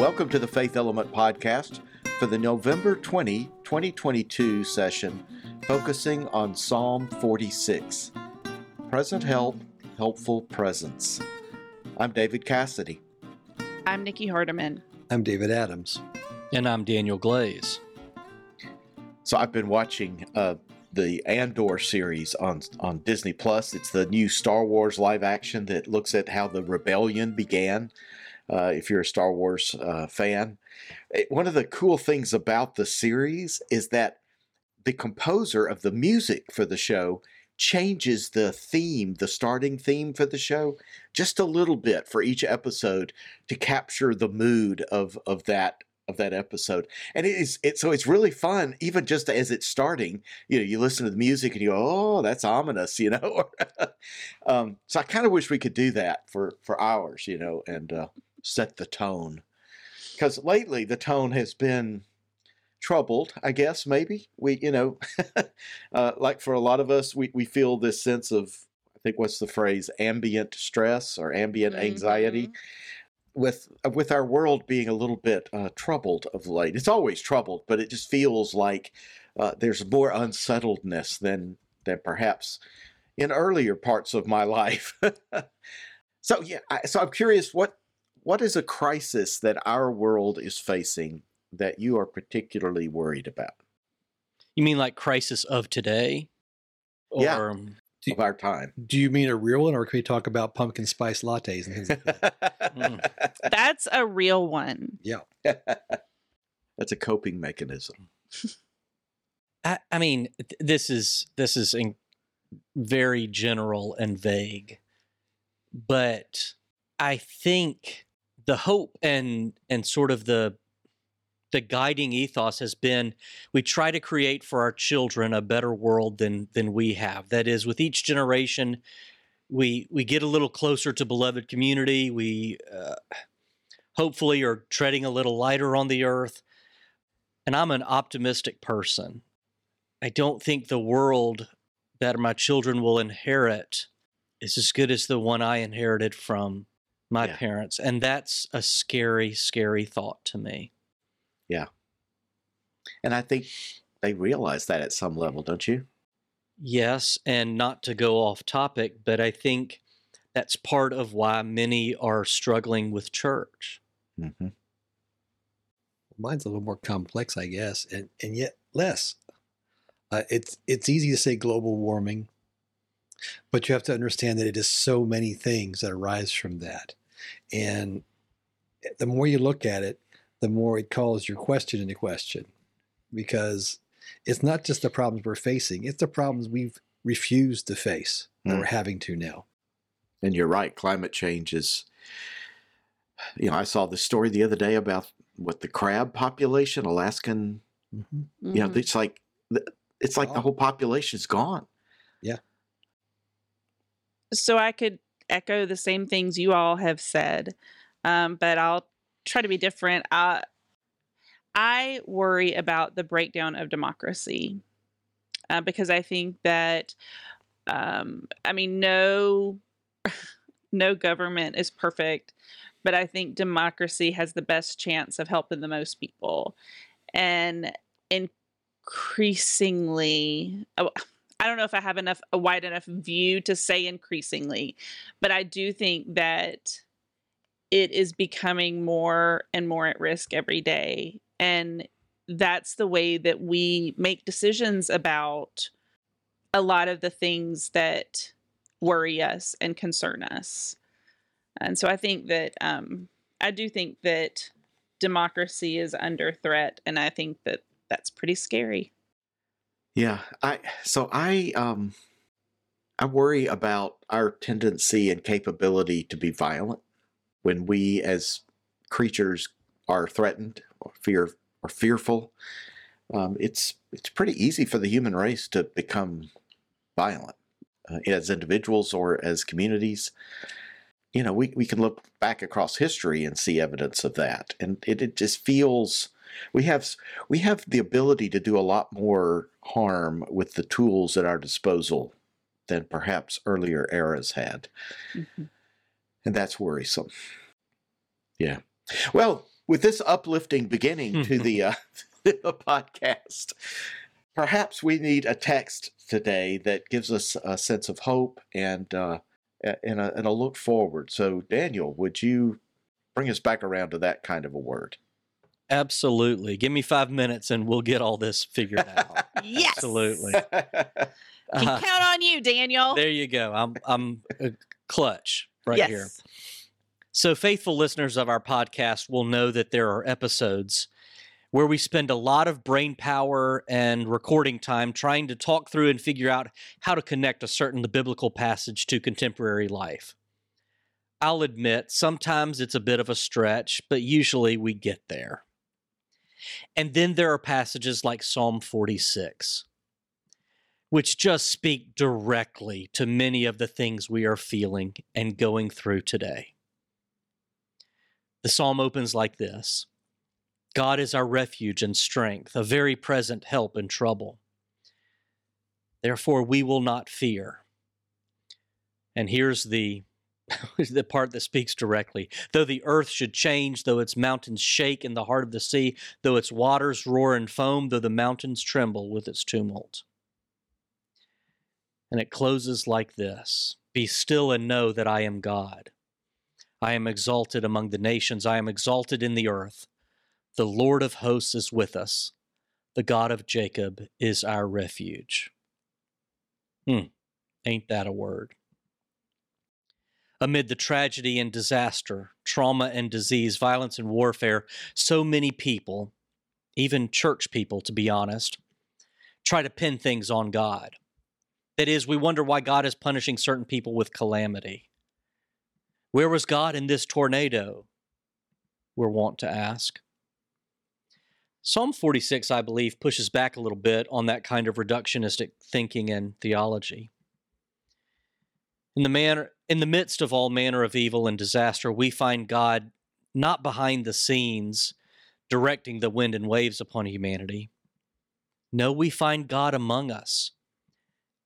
Welcome to the Faith Element Podcast for the November 20, 2022 session focusing on Psalm 46 Present Help, Helpful Presence. I'm David Cassady. I'm Nikki Hardeman. I'm David Adams. And I'm Daniel Glaze. So I've been watching uh, the Andor series on on Disney Plus. It's the new Star Wars live action that looks at how the rebellion began. Uh, if you're a Star Wars uh, fan, it, one of the cool things about the series is that the composer of the music for the show changes the theme, the starting theme for the show, just a little bit for each episode to capture the mood of of that of that episode. And it is it so it's really fun, even just as it's starting. You know, you listen to the music and you go, "Oh, that's ominous," you know. um, so I kind of wish we could do that for for hours, you know, and uh, set the tone. Because lately the tone has been troubled, I guess, maybe. We, you know, uh, like for a lot of us, we, we feel this sense of, I think, what's the phrase, ambient stress or ambient anxiety. Mhm. With uh, with our world being a little bit uh, troubled of late, it's always troubled, but it just feels like uh, there's more unsettledness than than perhaps in earlier parts of my life. so yeah, I, so I'm curious what what is a crisis that our world is facing that you are particularly worried about You mean like crisis of today? Yeah. Or um, of our time? Do you mean a real one, or can we talk about pumpkin spice lattes and things like that? Mm. That's a real one. Yeah. That's a coping mechanism. I, I mean, th- this is this is in very general and vague, but I think the hope and and sort of the the guiding ethos has been we try to create for our children a better world than than we have. That is, with each generation, we we get a little closer to beloved community. We uh, hopefully are treading a little lighter on the earth. And I'm an optimistic person. I don't think the world that my children will inherit is as good as the one I inherited from my Yeah. parents. And that's a scary, scary thought to me. Yeah. And I think they realize that at some level, don't you? Yes, and not to go off topic, but I think that's part of why many are struggling with church. Mm-hmm. Mine's a little more complex, I guess, and and yet less. Uh, it's it's easy to say global warming, but you have to understand that it is so many things that arise from that, and the more you look at it, the more it calls your question into question, because it's not just the problems we're facing; it's the problems we've refused to face that Mm. we're having to now. And you're right. Climate change is. You know, I saw this story the other day about what the crab population, Alaskan. Mhm. You know, it's like it's like the whole population's gone. Yeah. So I could echo the same things you all have said, um, but I'll try to be different. I, I worry about the breakdown of democracy uh, because I think that, um, I mean, no, no government is perfect, but I think democracy has the best chance of helping the most people, and increasingly. oh, I don't know if I have enough a wide enough view to say increasingly, but I do think that it is becoming more and more at risk every day. And that's the way that we make decisions about a lot of the things that worry us and concern us. And so I think that um, I do think that democracy is under threat, and I think that that's pretty scary. Yeah, I so I um I worry about our tendency and capability to be violent when we as creatures are threatened or fear or fearful. Um, it's it's pretty easy for the human race to become violent uh, as individuals or as communities. You know, we, we can look back across history and see evidence of that, and it, it just feels we have we have the ability to do a lot more harm with the tools at our disposal than perhaps earlier eras had Mhm. and that's worrisome yeah well with this uplifting beginning to the, uh, the podcast, perhaps we need a text today that gives us a sense of hope and uh, and, a, and a look forward. So, Daniel, would you bring us back around to that kind of a word? Absolutely. Give me five minutes and we'll get all this figured out. Yes. Absolutely. Can Uh, count on you, Daniel. there you go. I'm I'm a clutch right yes. here. So, faithful listeners of our podcast will know that there are episodes where we spend a lot of brain power and recording time trying to talk through and figure out how to connect a certain biblical passage to contemporary life. I'll admit, sometimes it's a bit of a stretch, but usually we get there. And then there are passages like Psalm 46, which just speak directly to many of the things we are feeling and going through today. The psalm opens like this God is our refuge and strength, a very present help in trouble. Therefore, we will not fear. And here's the, the part that speaks directly. Though the earth should change, though its mountains shake in the heart of the sea, though its waters roar and foam, though the mountains tremble with its tumult. And it closes like this Be still and know that I am God. I am exalted among the nations, I am exalted in the earth. The Lord of hosts is with us. The God of Jacob is our refuge. Hmm, ain't that a word? Amid the tragedy and disaster, trauma and disease, violence and warfare, so many people, even church people to be honest, try to pin things on God. That is, we wonder why God is punishing certain people with calamity. Where was God in this tornado? We're wont to ask. Psalm 46, I believe, pushes back a little bit on that kind of reductionistic thinking and theology. In the, manner, in the midst of all manner of evil and disaster, we find God not behind the scenes directing the wind and waves upon humanity. No, we find God among us,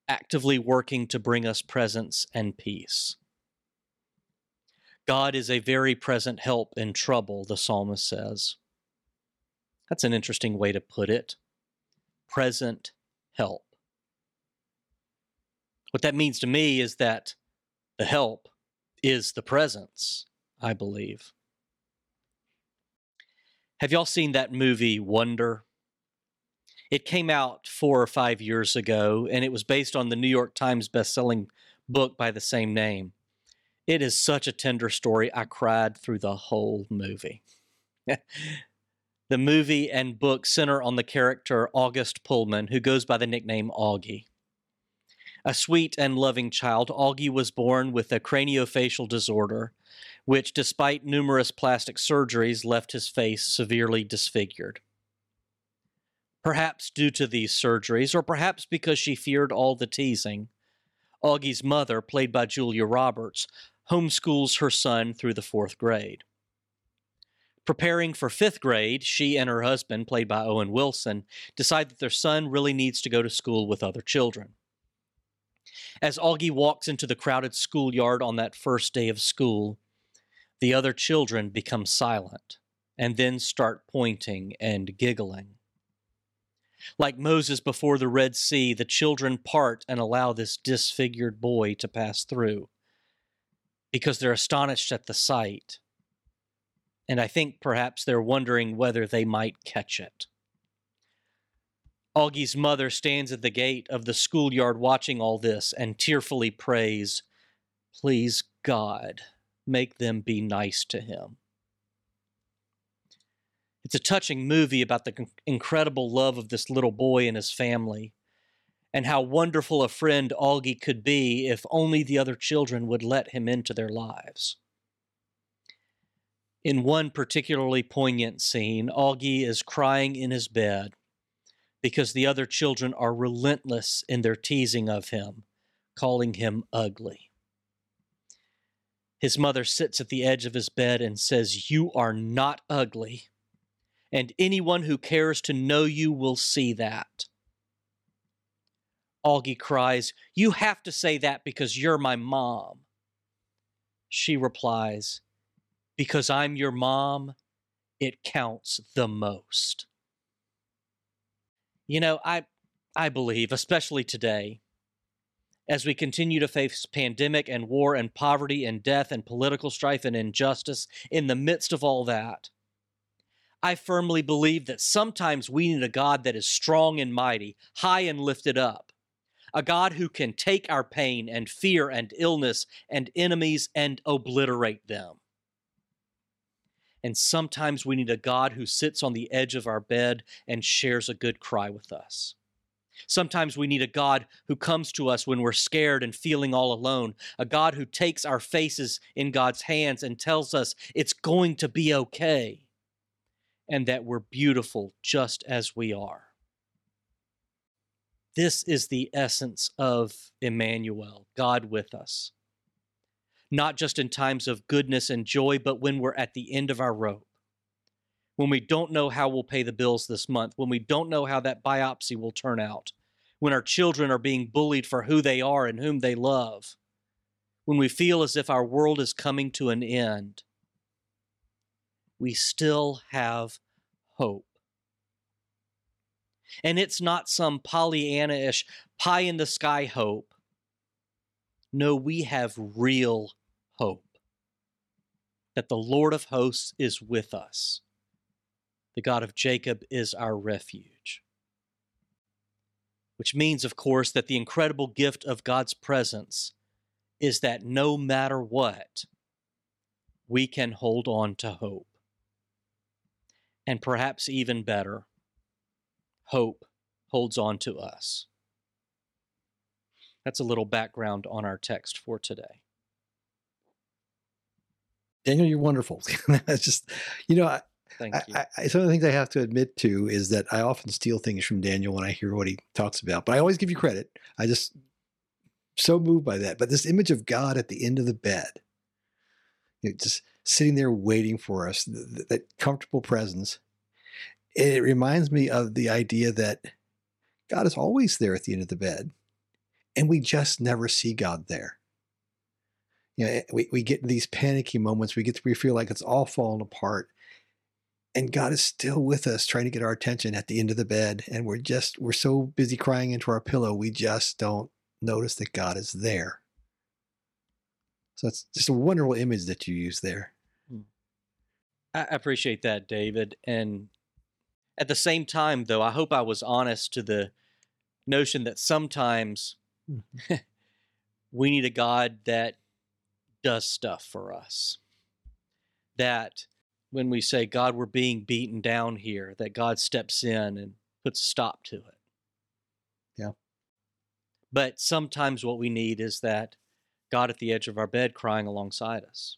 actively working to bring us presence and peace. God is a very present help in trouble, the psalmist says. That's an interesting way to put it. Present help. What that means to me is that the help is the presence, I believe. Have y'all seen that movie Wonder? It came out four or five years ago, and it was based on the New York Times bestselling book by the same name. It is such a tender story. I cried through the whole movie. the movie and book center on the character August Pullman, who goes by the nickname Augie. A sweet and loving child, Augie was born with a craniofacial disorder, which, despite numerous plastic surgeries, left his face severely disfigured. Perhaps due to these surgeries, or perhaps because she feared all the teasing, Augie's mother, played by Julia Roberts, homeschools her son through the fourth grade. Preparing for fifth grade, she and her husband, played by Owen Wilson, decide that their son really needs to go to school with other children. As Augie walks into the crowded schoolyard on that first day of school, the other children become silent and then start pointing and giggling. Like Moses before the Red Sea, the children part and allow this disfigured boy to pass through because they're astonished at the sight. And I think perhaps they're wondering whether they might catch it. Augie's mother stands at the gate of the schoolyard watching all this and tearfully prays, Please, God, make them be nice to him. It's a touching movie about the incredible love of this little boy and his family, and how wonderful a friend Augie could be if only the other children would let him into their lives. In one particularly poignant scene, Augie is crying in his bed because the other children are relentless in their teasing of him, calling him ugly. His mother sits at the edge of his bed and says, You are not ugly, and anyone who cares to know you will see that. Augie cries, You have to say that because you're my mom. She replies, Because I'm your mom, it counts the most. You know, I I believe, especially today, as we continue to face pandemic and war and poverty and death and political strife and injustice, in the midst of all that, I firmly believe that sometimes we need a God that is strong and mighty, high and lifted up, a God who can take our pain and fear and illness and enemies and obliterate them. And sometimes we need a God who sits on the edge of our bed and shares a good cry with us. Sometimes we need a God who comes to us when we're scared and feeling all alone, a God who takes our faces in God's hands and tells us it's going to be okay and that we're beautiful just as we are. This is the essence of Emmanuel, God with us. Not just in times of goodness and joy, but when we're at the end of our rope when we don't know how we'll pay the bills this month, when we don't know how that biopsy will turn out, when our children are being bullied for who they are and whom they love, when we feel as if our world is coming to an end, we still have hope. And it's not some Pollyanna ish, pie in the sky hope. No, we have real hope that the Lord of hosts is with us the God of Jacob is our refuge. Which means, of course, that the incredible gift of God's presence is that no matter what, we can hold on to hope. And perhaps even better, hope holds on to us. That's a little background on our text for today. Daniel, you're wonderful. That's just, you know, I, Thank you. I, I, some of the things I have to admit to is that I often steal things from Daniel when I hear what he talks about, but I always give you credit. I just so moved by that. But this image of God at the end of the bed, you know, just sitting there waiting for us, th- that comfortable presence, it reminds me of the idea that God is always there at the end of the bed, and we just never see God there. You know, we, we get these panicky moments. We get to, we feel like it's all falling apart and God is still with us trying to get our attention at the end of the bed and we're just we're so busy crying into our pillow we just don't notice that God is there. So it's just a wonderful image that you use there. Hmm. I appreciate that, David. And at the same time, though, I hope I was honest to the notion that sometimes mm-hmm. we need a God that does stuff for us. That when we say, God, we're being beaten down here, that God steps in and puts a stop to it. Yeah. But sometimes what we need is that God at the edge of our bed crying alongside us.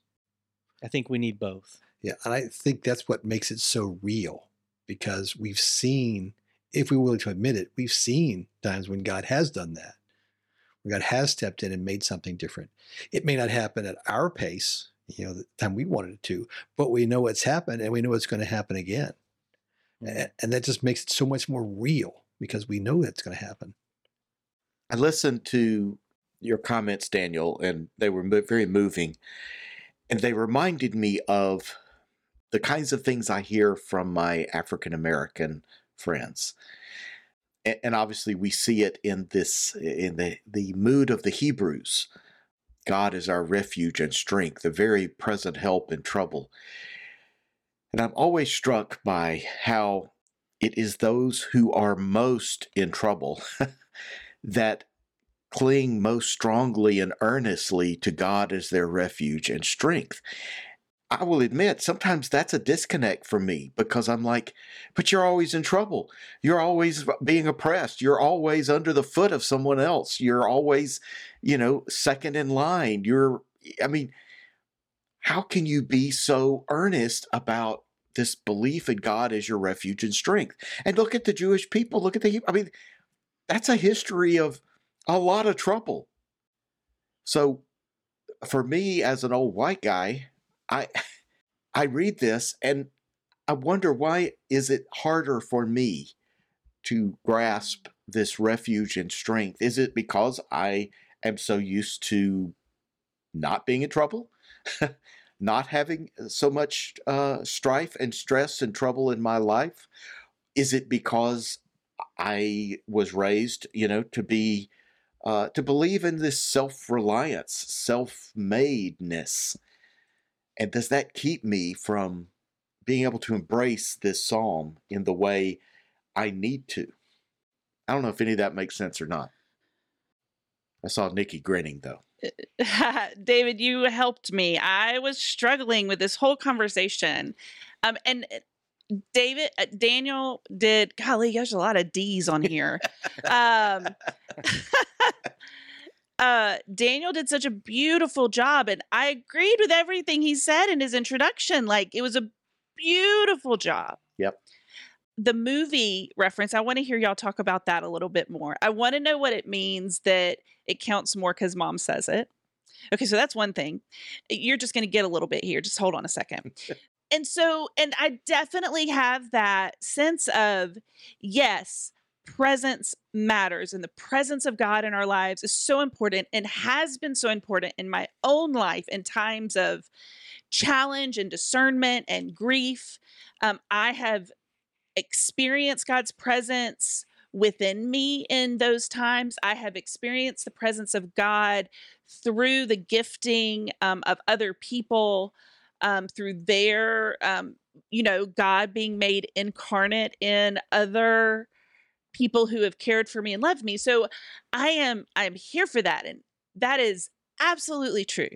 I think we need both. Yeah. And I think that's what makes it so real because we've seen, if we're willing to admit it, we've seen times when God has done that. God has stepped in and made something different. It may not happen at our pace, you know, the time we wanted it to, but we know what's happened and we know it's going to happen again. Mm-hmm. And that just makes it so much more real because we know that's going to happen. I listened to your comments, Daniel, and they were very moving. And they reminded me of the kinds of things I hear from my African American friends. And obviously, we see it in this in the, the mood of the Hebrews God is our refuge and strength, a very present help in trouble. And I'm always struck by how it is those who are most in trouble that cling most strongly and earnestly to God as their refuge and strength. I will admit, sometimes that's a disconnect for me because I'm like, but you're always in trouble. You're always being oppressed. You're always under the foot of someone else. You're always, you know, second in line. You're, I mean, how can you be so earnest about this belief in God as your refuge and strength? And look at the Jewish people. Look at the, I mean, that's a history of a lot of trouble. So for me, as an old white guy, I I read this and I wonder why is it harder for me to grasp this refuge and strength? Is it because I am so used to not being in trouble? not having so much uh, strife and stress and trouble in my life? Is it because I was raised, you know, to be uh, to believe in this self-reliance, self-madeness, and does that keep me from being able to embrace this psalm in the way I need to? I don't know if any of that makes sense or not. I saw Nikki grinning though. David, you helped me. I was struggling with this whole conversation. Um, and uh, David, uh, Daniel did, golly, there's a lot of D's on here. um, uh, Daniel did such a beautiful job. And I agreed with everything he said in his introduction. Like, it was a beautiful job. Yep. The movie reference, I want to hear y'all talk about that a little bit more. I want to know what it means that it counts more because mom says it. Okay, so that's one thing. You're just going to get a little bit here. Just hold on a second. and so, and I definitely have that sense of, yes, presence matters and the presence of God in our lives is so important and has been so important in my own life in times of challenge and discernment and grief. Um, I have experienced God's presence within me in those times. I have experienced the presence of God through the gifting um, of other people, um, through their, um, you know, God being made incarnate in other people who have cared for me and loved me. So I am I am here for that, and that is absolutely true.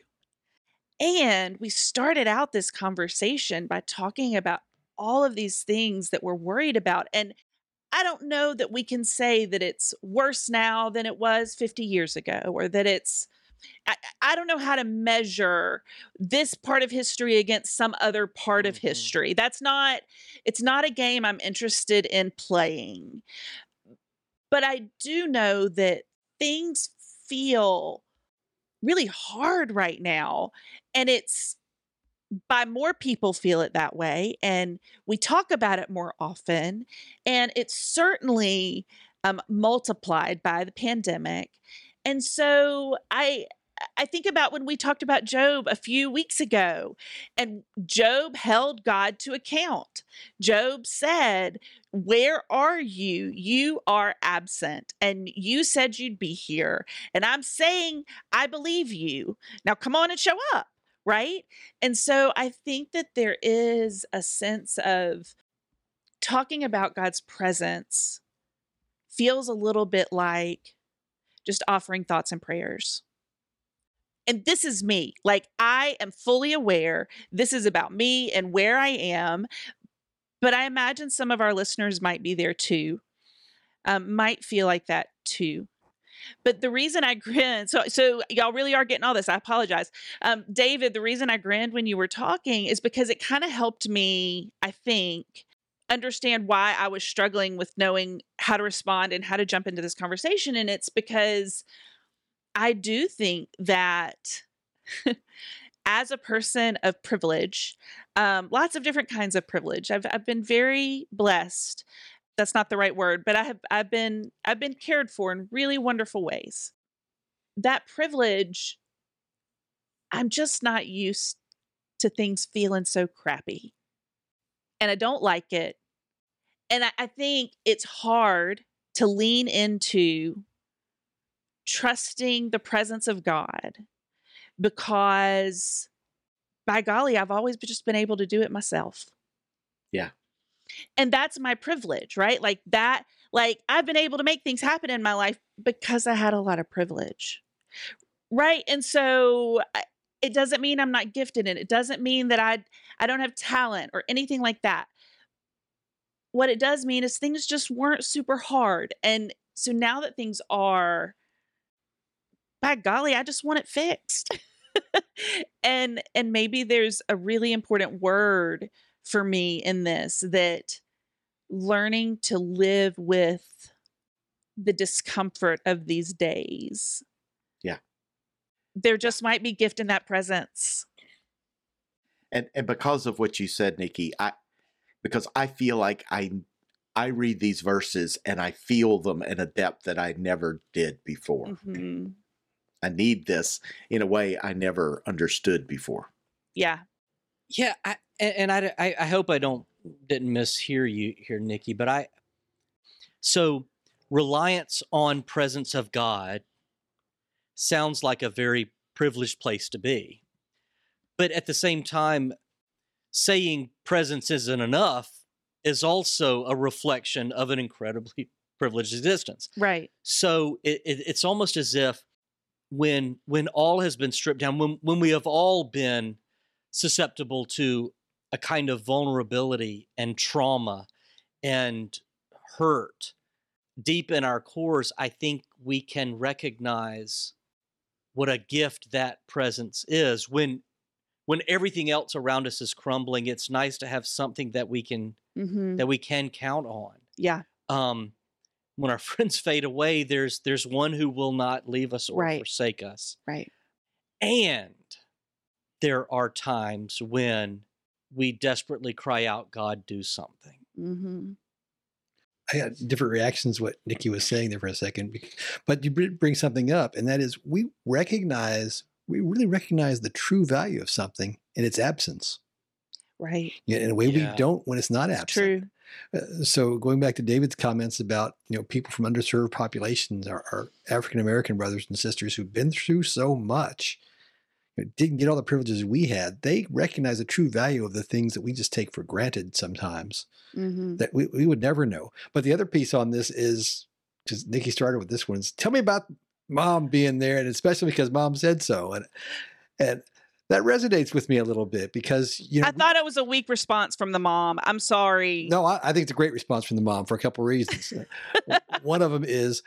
And we started out this conversation by talking about all of these things that we're worried about. And I don't know that we can say that it's worse now than it was 50 years ago or that it's I, I don't know how to measure this part of history against some other part of Mhm. history. That's not it's not a game I'm interested in playing. But I do know that things feel really hard right now and it's by more people feel it that way and we talk about it more often and it's certainly um, multiplied by the pandemic. And so i i think about when we talked about job a few weeks ago and job held god to account. Job said where are you you are absent and you said you'd be here and i'm saying i believe you now come on and show up right? And so I think that there is a sense of talking about God's presence feels a little bit like just offering thoughts and prayers. And this is me. Like, I am fully aware this is about me and where I am. But I imagine some of our listeners might be there too, um, might feel like that too. But the reason I grinned, so so y'all really are getting all this. I apologize, um, David. The reason I grinned when you were talking is because it kind of helped me, I think, understand why I was struggling with knowing how to respond and how to jump into this conversation. And it's because I do think that as a person of privilege, um, lots of different kinds of privilege, I've I've been very blessed that's not the right word but i have i've been i've been cared for in really wonderful ways. That privilege i'm just not used to things feeling so crappy. And i don't like it. And I, I think it's hard to lean into trusting the presence of god because by golly i've always just been able to do it myself. Yeah. and that's my privilege right? Like that like i've been able to make things happen in my life because i had a lot of privilege. Right? And so it doesn't mean i'm not gifted and it. Doesn't mean that i i don't have talent or anything like that. What it does mean is things just weren't super hard. And so now that things are by golly i just want it fixed and and maybe there's a really important word for me in this that learning to live with the discomfort of these days. Yeah. There just might be gift in that presence. And and because of what you said, Nikki, I because I feel like I I read these verses and I feel them in a depth that I never did before. Mhm. I need this in a way I never understood before. Yeah. Yeah, I, and, and I, I, I hope I don't didn't mishear you here, Nikki. But I, so reliance on presence of God sounds like a very privileged place to be, but at the same time, saying presence isn't enough is also a reflection of an incredibly privileged existence. Right. So it, it, it's almost as if when when all has been stripped down, when when we have all been susceptible to a kind of vulnerability and trauma and hurt deep in our cores, I think we can recognize what a gift that presence is. When when everything else around us is crumbling, it's nice to have something that we can Mm-hmm. that we can count on. Yeah. Um, when our friends fade away, there's there's one who will not leave us or Right. forsake us. Right. And there are times when we desperately cry out, God, do something. Mm-hmm. I had different reactions to what Nikki was saying there for a second, but you bring something up, and that is we recognize, we really recognize the true value of something in its absence, Right. yeah, in a way Yeah. we don't when it's not It's absent. true. Uh, so going back to David's comments about you know people from underserved populations, our, African American brothers and sisters who've been through so much, you know, didn't get all the privileges we had. They recognize the true value of the things that we just take for granted sometimes Mm-hmm. that we, we would never know. But the other piece on this is because Nikki started with this one. Is tell me about mom being there, and especially because mom said so, and and that resonates with me a little bit because you know. I thought it was a weak response from the mom. I'm sorry. no, I, I think it's a great response from the mom for a couple of reasons. Uh, one of them is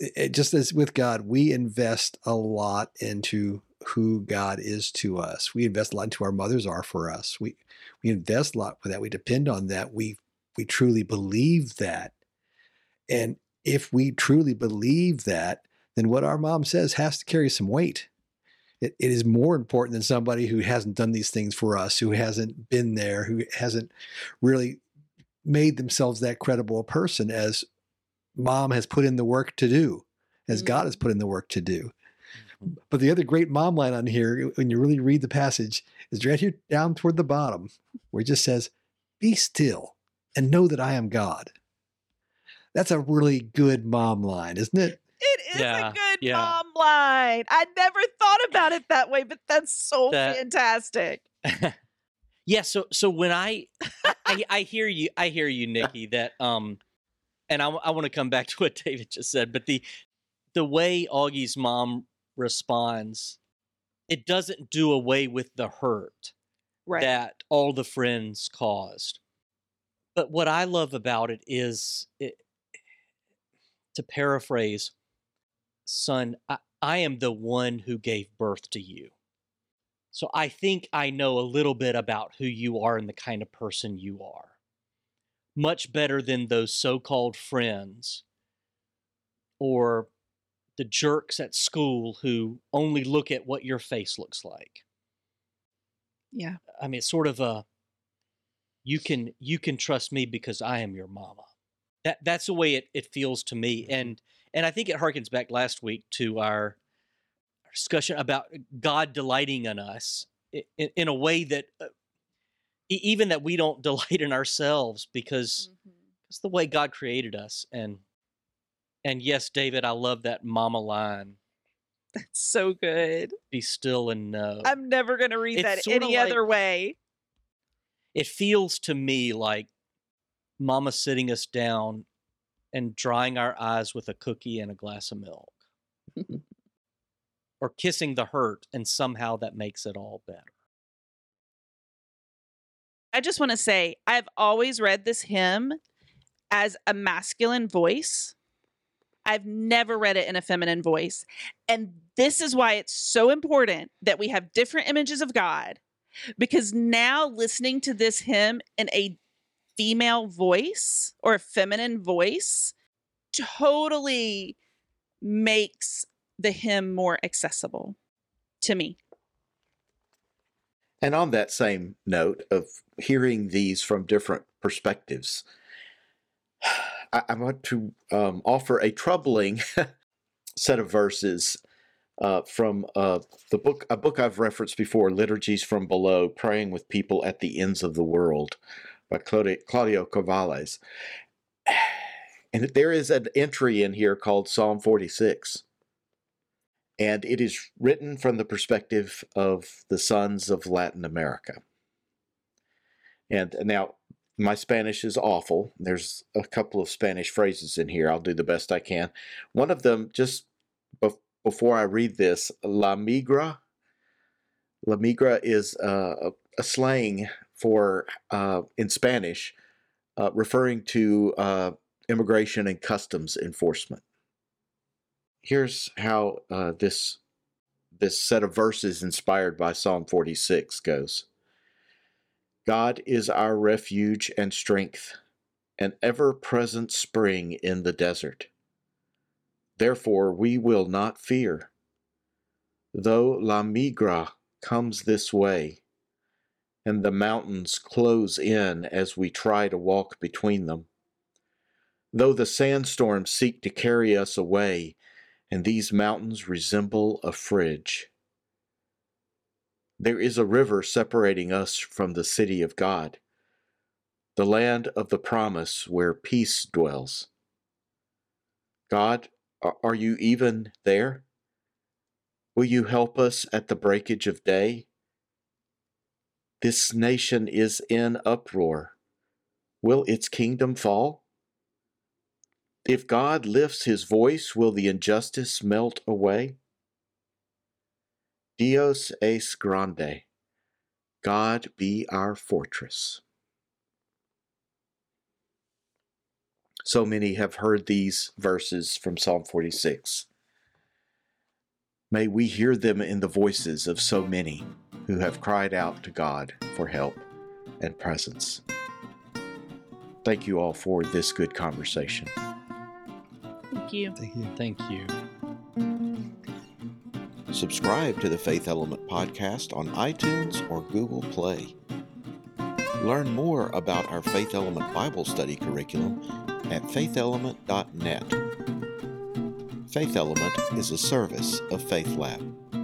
it- just as with God, we invest a lot into who God is to us. We invest a lot into our mothers are for us. We we invest a lot with that. We depend on that. We we truly believe that. And if we truly believe that, then what our mom says has to carry some weight. It, it is more important than somebody who hasn't done these things for us, who hasn't been there, who hasn't really made themselves that credible a person as mom has put in the work to do, as mm-hmm. God has put in the work to do. Mm-hmm. But the other great mom line on here, when you really read the passage, is right here down toward the bottom, where it just says, Be still and know that I am God. That's a really good mom line, isn't it? It is Yeah, a good yeah. mom line. I never thought about it that way, but that's so That- fantastic. yeah so so when I, I i hear you i hear you nikki that um and i, I want to come back to what david just said but the the way augie's mom responds it doesn't do away with the hurt Right. that all the friends caused but what i love about it is it, to paraphrase son I, I am the one who gave birth to you so I think I know a little bit about who you are and the kind of person you are. Much better than those so called friends or the jerks at school who only look at what your face looks like. yeah. I mean, it's sort of a you can you can trust me because I am your mama. That that's the way it, it feels to me. Mm-hmm. And and I think it harkens back last week to our discussion about God delighting in us in, in a way that uh, even that we don't delight in ourselves because it's the way God created us. And and yes, David, I love that mama line. That's so good. Be still and know. I'm never going to read It's that any like- other way. it feels to me like mama sitting us down and drying our eyes with a cookie and a glass of milk or kissing the hurt and somehow that makes it all better I just want to say I've always read this hymn as a masculine voice. I've never read it in a feminine voice. And this is why it's so important that we have different images of God because now listening to this hymn in a female voice or a feminine voice totally makes the hymn more accessible to me. And on that same note of hearing these from different perspectives, I, I want to um, offer a troubling set of verses uh, from uh, the book, a book I've referenced before, Liturgies from Below, Praying with People at the Ends of the World by Claudio, Carvalhaes. And there is an entry in here called Psalm 46. And it is written from the perspective of the sons of Latin America. And now, my Spanish is awful. There's a couple of Spanish phrases in here. I'll do the best I can. One of them, just bef- before I read this, la migra. La migra is uh, a slang for, uh, in Spanish, uh, referring to uh, immigration and customs enforcement. Here's how uh, this this set of verses inspired by Psalm 46 goes. God is our refuge and strength, an ever-present spring in the desert. Therefore we will not fear. Though La Migra comes this way, and the mountains close in as we try to walk between them, though the sandstorms seek to carry us away, and these mountains resemble a fridge. There is a river separating us from the city of God, the land of the promise where peace dwells. God, are you even there? Will you help us at the breakage of day? This nation is in uproar. Will its kingdom fall? If God lifts his voice, will the injustice melt away? Dios es grande. God be our fortress. So many have heard these verses from Psalm 46. May we hear them in the voices of so many who have cried out to God for help and presence. Thank you all for this good conversation. Thank you. Thank you. Thank you. Subscribe to the Faith Element podcast on iTunes or Google Play. Learn more about our Faith Element Bible study curriculum at faithelement.net. Faith Element is a service of Faith Lab.